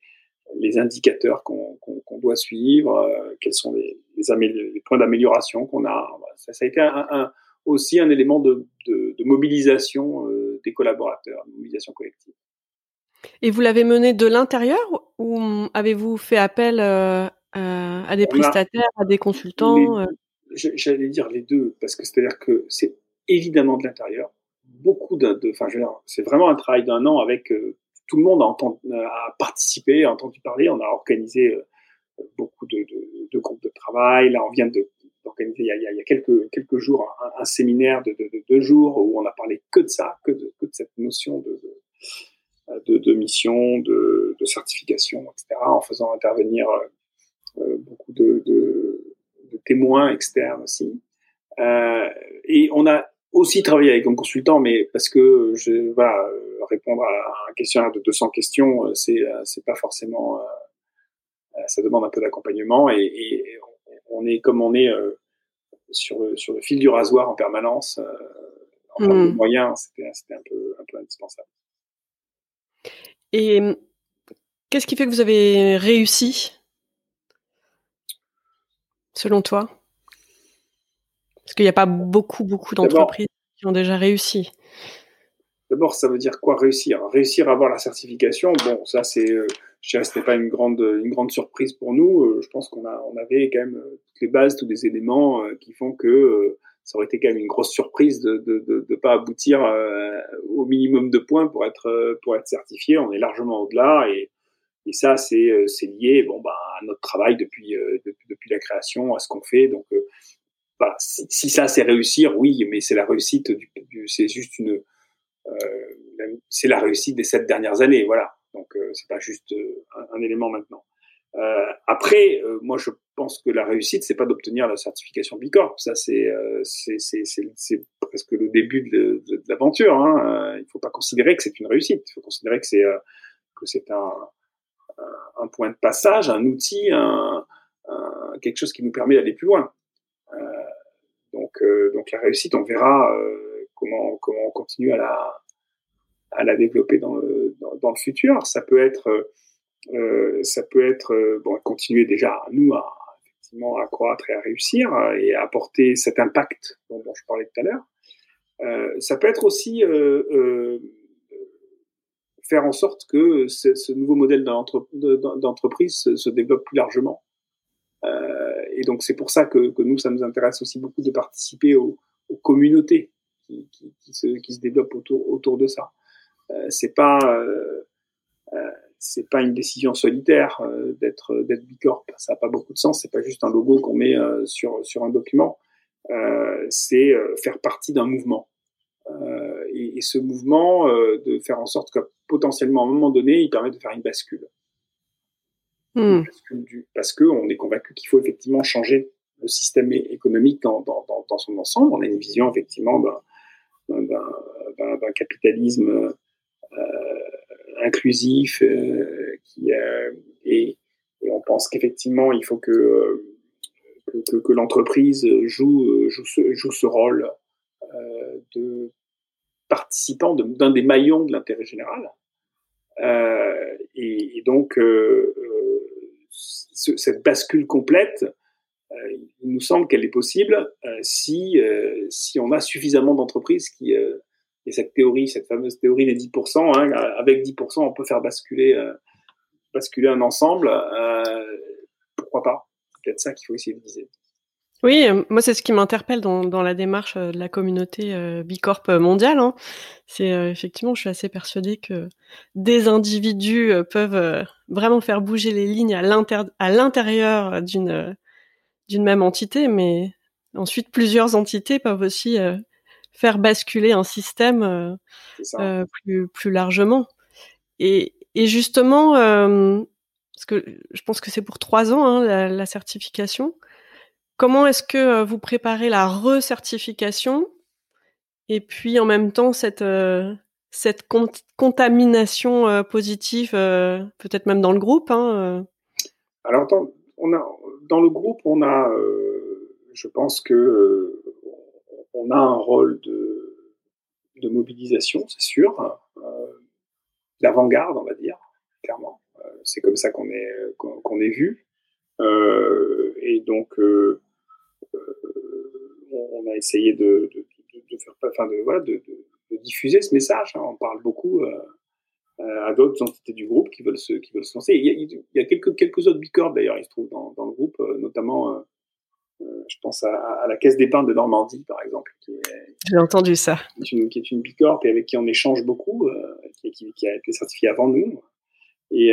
les indicateurs qu'on doit suivre, euh, quels sont les, les, points d'amélioration qu'on a. Ça, ça, a été un, un, aussi un élément de, de, de mobilisation euh, des collaborateurs, de mobilisation collective. Et vous l'avez mené de l'intérieur ou avez-vous fait appel euh, à des prestataires, à des consultants j'allais dire les deux, parce que c'est-à-dire que c'est évidemment de l'intérieur, beaucoup de, enfin, c'est vraiment un travail d'un an avec euh, tout le monde a, entendu, a participé, a entendu parler, on a organisé euh, beaucoup de, groupes de travail. Là, on vient d'organiser il, y a quelques, jours un, séminaire de, deux jours où on a parlé que de ça, que de, cette notion de, mission, de, certification, etc., en faisant intervenir euh, beaucoup de, témoins externes aussi. Euh, et on a aussi travaillé avec un consultant, mais parce que je, voilà, répondre à un questionnaire de 200 questions, c'est c'est pas forcément, euh, ça demande un peu d'accompagnement et, et, on est comme on est euh, sur le sur le fil du rasoir en permanence. Euh, en termes de mmh. moyens, c'était un peu un peu indispensable. Et qu'est-ce qui fait que vous avez réussi, selon toi? Parce qu'il n'y a pas beaucoup, beaucoup d'entreprises qui ont déjà réussi. D'abord, ça veut dire quoi réussir? Réussir à avoir la certification, bon, ça c'est, euh, je dirais, pas une grande, une grande surprise pour nous. Euh, je pense qu'on a, on avait quand même euh, toutes les bases, tous les éléments qui font que ça aurait été quand même une grosse surprise de de, de, pas aboutir au minimum de points pour être pour être certifié. On est largement au-delà et et ça c'est c'est lié bon bah à notre travail depuis depuis, depuis la création à ce qu'on fait donc bah, si, si, ça c'est réussir oui mais c'est la réussite du, du c'est juste une euh, c'est la réussite des sept dernières années, voilà. Donc euh, c'est pas juste euh, un, élément maintenant. après, moi je pense que la réussite, c'est pas d'obtenir la certification Bicorp. Ça, c'est c'est presque le début de, de, l'aventure. Hein. Il faut pas considérer que c'est une réussite. Il faut considérer que c'est que c'est un, un, point de passage, un outil, un, quelque chose qui nous permet d'aller plus loin. Donc, donc la réussite, on verra comment, comment on continue à la, à la développer dans le, dans, le futur. Ça peut être, euh, ça peut être, euh, bon, continuer déjà nous à effectivement à croître et à réussir et à apporter cet impact dont, je parlais tout à l'heure. Euh, ça peut être aussi euh, euh faire en sorte que ce, nouveau modèle d'entreprise se, se, développe plus largement. Euh, et donc c'est pour ça que, que, nous, ça nous intéresse aussi beaucoup de participer aux, aux communautés qui, qui, qui, se, qui se développe autour, autour de ça. Euh, c'est pas euh, euh, c'est pas une décision solitaire d'être d'être bicorp. Ça n'a pas beaucoup de sens. C'est pas juste un logo qu'on met sur sur un document. c'est faire partie d'un mouvement. Et, et, ce mouvement, de faire en sorte que potentiellement à un moment donné, il permet de faire une bascule. Hmm. parce qu'on est convaincu qu'il faut effectivement changer le système économique dans, dans, dans, son ensemble. On a une vision effectivement d'un capitalisme euh, inclusif euh, qui, et, on pense qu'effectivement il faut que, que, que l'entreprise joue, joue, ce, joue ce rôle euh, de participant d'un des maillons de l'intérêt général. Euh, et, donc, euh, ce, cette bascule complète, euh, il nous semble qu'elle est possible euh, si, euh, si on a suffisamment d'entreprises qui et cette théorie, cette fameuse théorie des 10%, hein, avec 10%, on peut faire basculer, basculer un ensemble. pourquoi pas? Peut-être ça qu'il faut essayer de viser. Oui, moi c'est ce qui m'interpelle dans, dans, la démarche de la communauté Bicorp mondiale. Hein. C'est effectivement, je suis assez persuadée que des individus peuvent vraiment faire bouger les lignes à l'intérieur d'une d'une même entité, mais ensuite plusieurs entités peuvent aussi euh, faire basculer un système euh, euh, plus, plus largement. Et, et justement, parce que je pense que c'est pour trois ans hein, la, la, certification. Comment est-ce que vous préparez la recertification et puis en même temps cette cette contamination positive, peut-être même dans le groupe hein, Alors, dans le groupe, on a, euh, je pense que euh, on a un rôle de, de mobilisation, c'est sûr, euh, d'avant-garde, on va dire, clairement. c'est comme ça qu'on est qu'on est vu, et donc on a essayé de, de, de faire, enfin de, voilà, de, diffuser ce message. Hein. On parle beaucoup euh, à d'autres entités du groupe qui veulent se, qui veulent se lancer. Il y a, il y a quelques, quelques autres bicorps d'ailleurs, il se trouve dans, dans le groupe, euh, notamment je pense à, la Caisse d'épargne de Normandie, par exemple. J'ai entendu ça. Qui est, une, qui est une bicorp et avec qui on échange beaucoup, qui, qui, a été certifiée avant nous et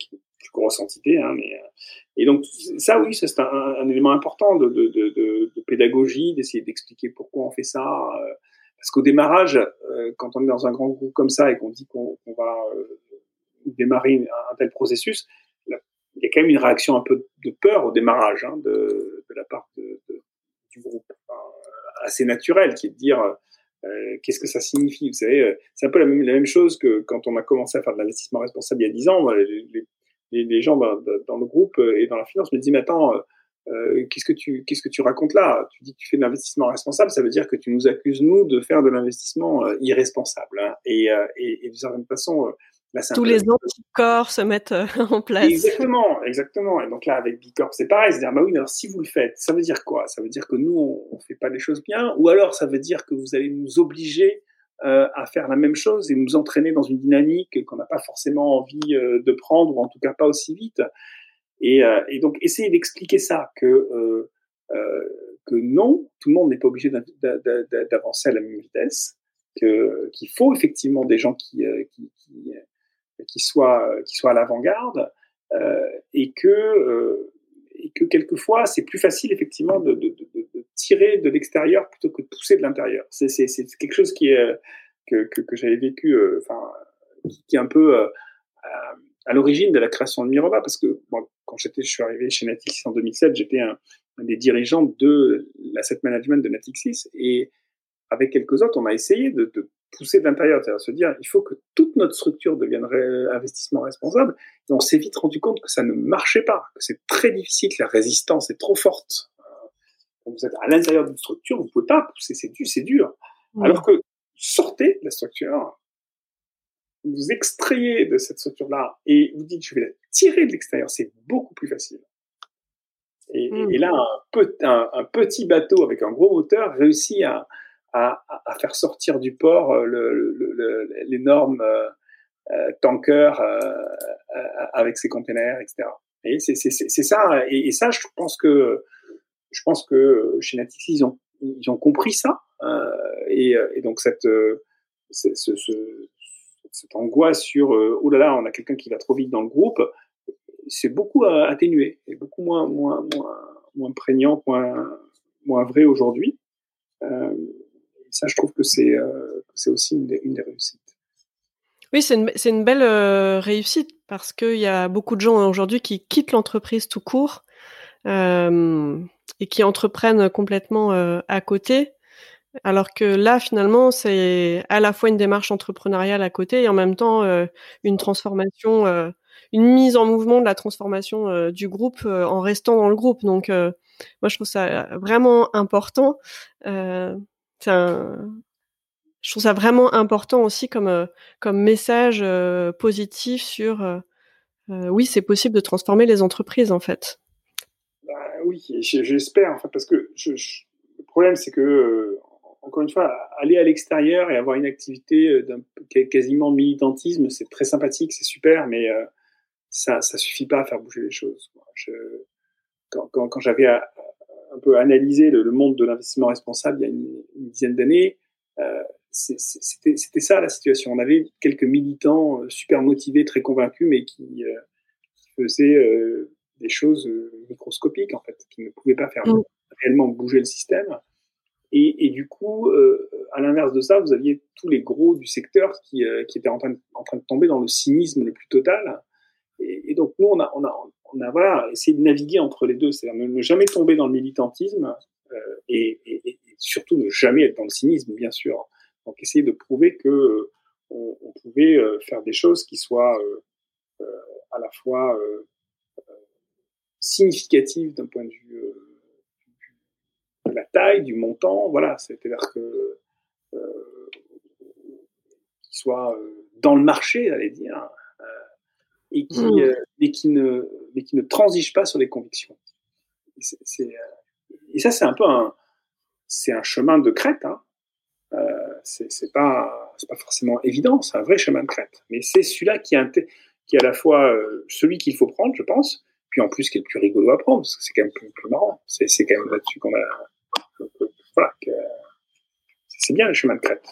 qui plus grosse entité. Hein, mais, et donc ça, oui, c'est un, élément important de, pédagogie, d'essayer d'expliquer pourquoi on fait ça. parce qu'au démarrage, quand on est dans un grand groupe comme ça et qu'on dit qu'on va démarrer un, tel processus, il y a quand même une réaction un peu de peur au démarrage hein, de, la part du groupe, assez naturel, qui est de dire euh, qu'est-ce que ça signifie. Vous savez, euh, c'est un peu la même, chose que quand on a commencé à faire de l'investissement responsable il y a 10 ans. Les gens dans, dans, le groupe et dans la finance me disent, mais attends, euh, qu'est-ce que tu qu'est-ce que tu racontes là? Tu dis que tu fais de l'investissement responsable, ça veut dire que tu nous accuses nous de faire de l'investissement irresponsable. Hein. Et, et, et d'une certaine façon, tous les anticorps se mettent euh, [LAUGHS] en place. Exactement, exactement. Et donc là, avec Bicorp, c'est pareil. C'est dire, bah oui, alors si vous le faites, ça veut dire quoi? Ça veut dire que nous, on, ne fait pas les choses bien, ou alors ça veut dire que vous allez nous obliger euh, à faire la même chose et nous entraîner dans une dynamique qu'on n'a pas forcément envie euh, de prendre, ou en tout cas pas aussi vite. Et, et donc, essayez d'expliquer ça, que que non, tout le monde n'est pas obligé d'avancer à la même vitesse, qu'il faut effectivement des gens qui, qui, qui qui soit qui soit à l'avant-garde euh, et que euh, et que quelquefois c'est plus facile effectivement de, tirer de l'extérieur plutôt que de pousser de l'intérieur. C'est quelque chose qui est que que, que j'avais vécu euh, enfin qui, est un peu euh, à l'origine de la création de Mirova parce que moi quand je suis arrivé chez Natixis en 2007 j'étais un, des dirigeants de l'asset management de Natixis et avec quelques autres on a essayé de pousser de l'intérieur, c'est-à-dire se dire il faut que toute notre structure devienne investissement responsable. Et on s'est vite rendu compte que ça ne marchait pas, que c'est très difficile, que la résistance est trop forte. Quand vous êtes à l'intérieur d'une structure, vous pouvez pas pousser, c'est dur, c'est dur. Alors que sortez de la structure, vous extrayez de cette structure-là et vous dites je vais la tirer de l'extérieur, c'est beaucoup plus facile. Et, mmh. là, un, un, petit bateau avec un gros moteur réussit à, à, à, faire sortir du port euh, l'énorme euh, euh, tanker avec ses containers, etc. Et c'est ça. Et, ça, je pense que je pense que chez Natixi, ils ont ils ont compris ça. Et, et, donc cette ce, ce, cette angoisse sur oh là là, on a quelqu'un qui va trop vite dans le groupe, c'est beaucoup atténué et beaucoup moins moins moins moins prégnant, moins moins vrai aujourd'hui. Euh, ça, je trouve que c'est euh, aussi une des, une des, réussites. Oui, c'est une, une, belle euh, réussite parce qu'il y a beaucoup de gens aujourd'hui qui quittent l'entreprise tout court euh, et qui entreprennent complètement euh, à côté. Alors que là, finalement, c'est à la fois une démarche entrepreneuriale à côté et en même temps une transformation, une mise en mouvement de la transformation du groupe en restant dans le groupe. Donc, moi, je trouve ça vraiment important je trouve ça vraiment important aussi comme euh, message euh, positif sur euh, oui c'est possible de transformer les entreprises en fait. Bah, oui, j'espère en fait parce que le problème c'est que encore une fois aller à l'extérieur et avoir une activité quasiment militantisme c'est très sympathique c'est super mais ça ça suffit pas à faire bouger les choses. Quand, quand, quand j'avais un peu analysé le, monde de l'investissement responsable il y a une, dizaine d'années, euh, c'était ça la situation. On avait quelques militants euh, super motivés, très convaincus, mais qui, euh, qui faisaient euh, des choses microscopiques en fait, qui ne pouvaient pas faire mm. réellement bouger le système. Et, et du coup, à l'inverse de ça, vous aviez tous les gros du secteur qui, qui étaient en train, de, en train de tomber dans le cynisme le plus total. Et, donc nous, on a, on a, on a voilà, essayé de naviguer entre les deux, c'est-à-dire ne, jamais tomber dans le militantisme euh, et, et, et, surtout ne jamais être dans le cynisme, bien sûr. Donc essayer de prouver que euh, on, pouvait euh, faire des choses qui soient euh, à la fois significatives d'un point de vue de la taille, du montant, voilà, c'est-à-dire que qui soit dans le marché, allez dire, et qui, mmh. mais qui ne, mais qui ne transige pas sur les convictions. Et ça, c'est un peu un, c'est un chemin de crête. Hein. Euh, c'est pas, forcément évident. C'est un vrai chemin de crête. Mais c'est celui-là qui est, qui est à la fois euh, celui qu'il faut prendre, je pense, puis en plus, qui est le plus rigolo à prendre, parce que c'est quand même plus, plus marrant. C'est, quand même là-dessus qu'on a, voilà, c'est bien le chemin de crête.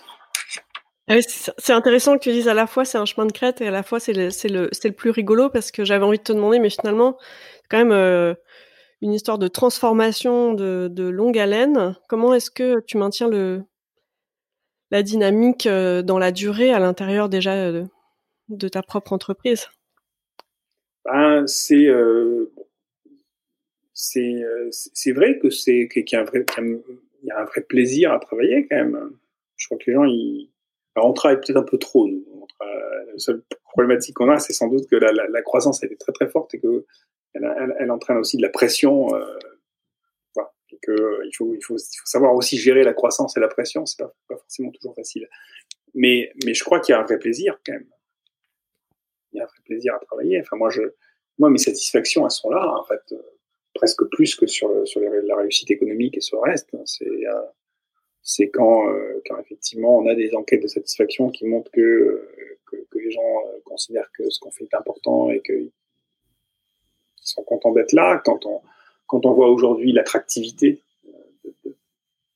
C'est intéressant que tu dises à la fois c'est un chemin de crête et à la fois c'est le, le, le plus rigolo parce que j'avais envie de te demander, mais finalement, c'est quand même euh, une histoire de transformation de, de longue haleine. Comment est-ce que tu maintiens le, la dynamique euh, dans la durée à l'intérieur déjà de, de ta propre entreprise? Ben, c'est euh, vrai qu'il y un vrai il y a un vrai plaisir à travailler quand même. Je crois que les gens ils alors, on travaille peut-être un peu trop, nous. la seule problématique qu'on a, c'est sans doute que la, croissance a été très très forte et que elle entraîne aussi de la pression. Euh, voilà. et que, euh, il, faut, il, faut, il faut savoir aussi gérer la croissance et la pression. C'est pas, pas forcément toujours facile. Mais, mais je crois qu'il y a un vrai plaisir quand même. Il y a un vrai plaisir à travailler. Enfin, moi, je, moi, mes satisfactions, elles sont là, en fait, euh, presque plus que sur, sur la réussite économique et sur le reste. C'est euh, c'est quand, euh, quand effectivement on a des enquêtes de satisfaction qui montrent que, que, que les gens euh, considèrent que ce qu'on fait est important et qu'ils sont contents d'être là. Quand on, quand on voit aujourd'hui l'attractivité euh,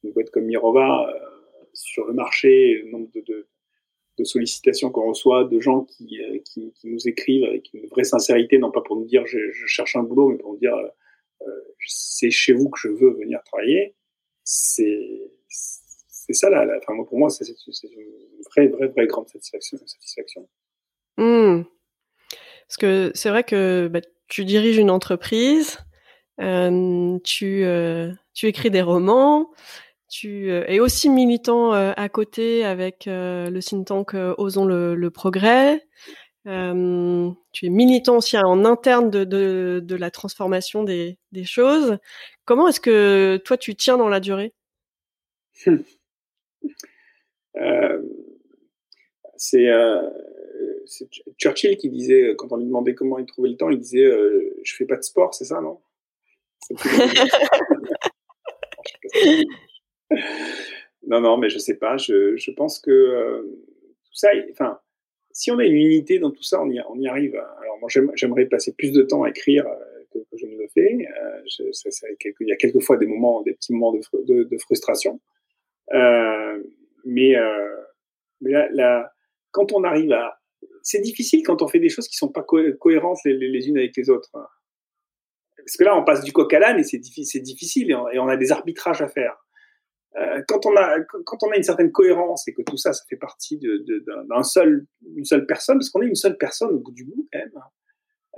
d'une boîte comme Mirova sur le marché, le nombre de, de, de sollicitations qu'on reçoit, de gens qui, qui, nous écrivent avec une vraie sincérité, non pas pour nous dire je, cherche un boulot, mais pour nous dire euh, c'est chez vous que je veux venir travailler, c'est c'est ça, la, enfin, pour moi, c'est une vraie, vraie, vraie grande satisfaction. satisfaction. Mmh. Parce que c'est vrai que bah, tu diriges une entreprise, euh, tu, euh, tu écris des romans, tu euh, es aussi militant à côté avec le think tank Osons le, le progrès. tu es militant aussi en interne de, de, de la transformation des, des choses. Comment est-ce que toi tu tiens dans la durée? [LAUGHS] euh, c'est euh, Churchill qui disait, quand on lui demandait comment il trouvait le temps, il disait euh, Je fais pas de sport, c'est ça, non? Non, non, mais je sais pas. Je, pense que euh, ça, enfin, si on a une unité dans tout ça, on y, arrive. Alors, moi, j'aimerais passer plus de temps à écrire que, je ne le fais. Il y a quelquefois des moments, des petits moments de frustration. Euh, mais, euh, la, quand on arrive à, c'est difficile quand on fait des choses qui sont pas cohérentes les, unes avec les autres. Parce que là, on passe du coq à l'âne et c'est difficile, et on, a des arbitrages à faire. Euh, quand on a quand on a une certaine cohérence et que tout ça, ça fait partie d'un seul une seule personne, parce qu'on est une seule personne au bout du bout quand même,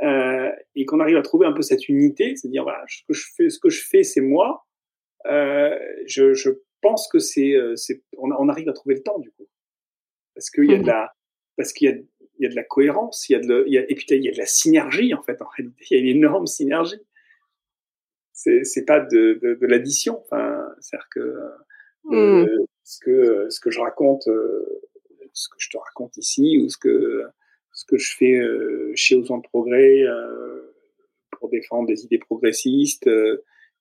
hein. et qu'on arrive à trouver un peu cette unité, c'est-à-dire voilà, ce que je fais, ce c'est moi. Je pense que c'est, euh, c'est, on, on, arrive à trouver le temps du coup, parce qu'il y a de mmh. la, parce qu'il y a, il y a de la cohérence, il y a de, il y a, et puis il y a de la synergie en fait. En réalité, il y a une énorme synergie. C'est, c'est pas de, de, de l'addition. Enfin, c'est-à-dire que euh, mmh. ce que ce que je raconte, euh, ce que je te raconte ici, ou ce que ce que je fais euh, chez Osons de Progrès pour défendre des idées progressistes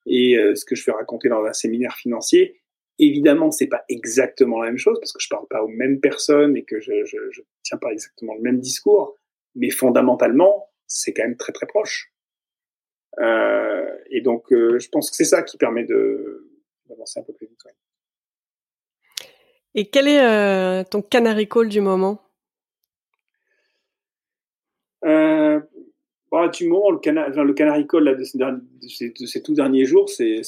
et ce que je fais raconter dans un séminaire financier, Évidemment, c'est pas exactement la même chose parce que je parle pas aux mêmes personnes et que je, je, je tiens pas exactement le même discours, mais fondamentalement, c'est quand même très très proche. Euh, et donc, euh, je pense que c'est ça qui permet de d'avancer un peu plus vite. Ouais. Et quel est euh, ton canary call du moment? Bah, du moment, le, cana le canary call là, de, ces, de, ces, de, ces, tout derniers jours, c'est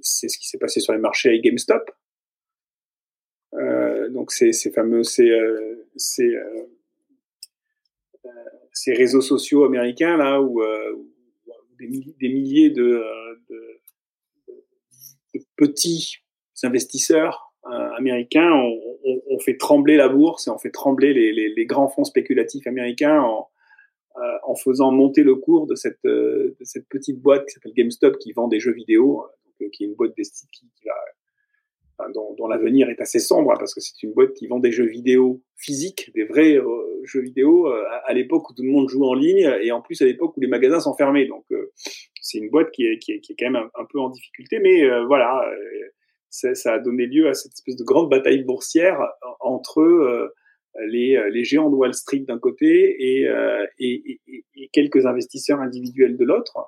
c'est ce qui s'est passé sur les marchés avec GameStop. Euh, donc ces, fameux ces, euh, ces, euh, ces, réseaux sociaux américains là où, des, milliers de, petits investisseurs américains ont, fait trembler la bourse et ont fait trembler les, grands fonds spéculatifs américains en, faisant monter le cours de cette petite boîte qui s'appelle GameStop qui vend des jeux vidéo qui est une boîte qui, qui va, dont, l'avenir est assez sombre, hein, parce que c'est une boîte qui vend des jeux vidéo physiques, des vrais euh, jeux vidéo, euh, à, l'époque où tout le monde joue en ligne, et en plus à l'époque où les magasins sont fermés. Donc euh, c'est une boîte qui est, quand même un, peu en difficulté, mais voilà, ça a donné lieu à cette espèce de grande bataille boursière entre les, géants de Wall Street d'un côté et, quelques investisseurs individuels de l'autre.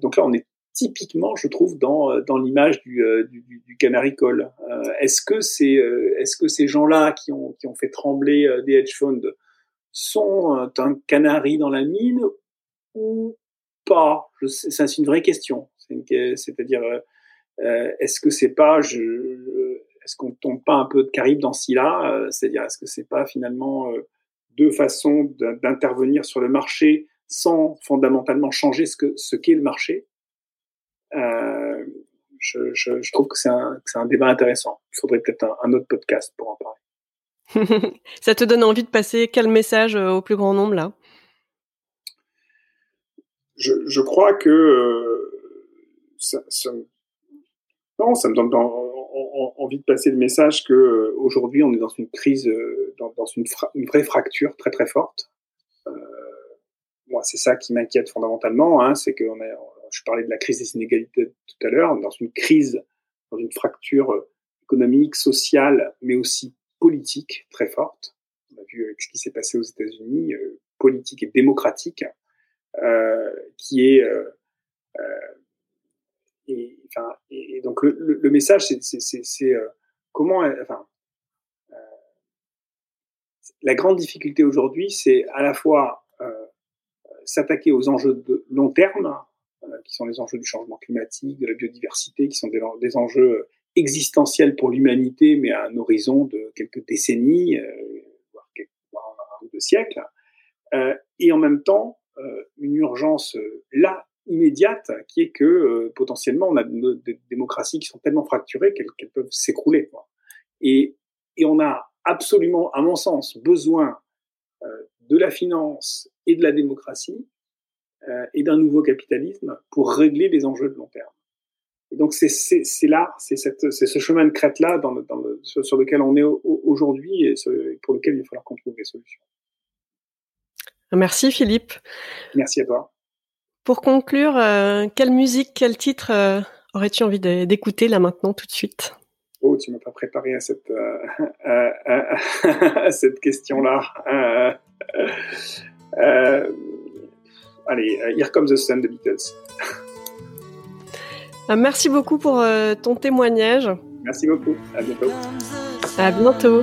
donc là, on est typiquement, je trouve, dans, dans l'image du, du, du, canary call. est-ce que c'est est-ce que ces gens-là qui ont, qui ont fait trembler des hedge funds sont un canari dans la mine ou pas? C'est une vraie question. C'est-à-dire, euh, est-ce que c'est pas, je, est-ce qu'on tombe pas un peu de caribe dans là euh, C'est-à-dire, est-ce que c'est pas finalement euh, deux façons d'intervenir sur le marché sans fondamentalement changer ce que ce qu'est le marché? Je, je, je, trouve que c'est un, un, débat intéressant. Il faudrait peut-être un, un, autre podcast pour en parler. [LAUGHS] Ça te donne envie de passer quel message au plus grand nombre là? Je, je, crois que euh, ça, ça, non, ça me donne envie de passer le message que euh, aujourd'hui on est dans une crise, euh, dans, dans une, une, vraie fracture très très forte. Euh, moi, c'est ça qui m'inquiète fondamentalement, hein, c'est qu'on a, je parlais de la crise des inégalités tout à l'heure, dans une crise, dans une fracture économique, sociale, mais aussi politique très forte. On a vu avec ce qui s'est passé aux États-Unis, euh, politique et démocratique, euh, qui est euh, et, donc le, message, c'est euh, comment, euh, la grande difficulté aujourd'hui, c'est à la fois euh, s'attaquer aux enjeux de long terme, qui sont les enjeux du changement climatique, de la biodiversité, qui sont des, enjeux existentiels pour l'humanité, mais à un horizon de quelques décennies, voire, quelques, voire un ou deux siècles, et en même temps une urgence là immédiate, qui est que euh, potentiellement on a des démocraties qui sont tellement fracturées qu'elles peuvent s'écrouler. Et, et on a absolument, à mon sens, besoin euh, de la finance et de la démocratie euh, et d'un nouveau capitalisme pour régler les enjeux de long terme. Et donc c'est là, c'est ce chemin de crête là dans le, dans le, sur, lequel on est aujourd'hui et pour lequel il va falloir qu'on trouve des solutions. Merci Philippe. Merci à toi. Pour conclure, euh, quelle musique, quel titre euh, aurais-tu envie d'écouter là maintenant tout de suite? Oh, tu m'as pas préparé à cette, euh, [LAUGHS] à cette question-là. Allez, Here Comes the Sun de Beatles. Merci beaucoup pour ton témoignage. Merci beaucoup. À bientôt. À bientôt.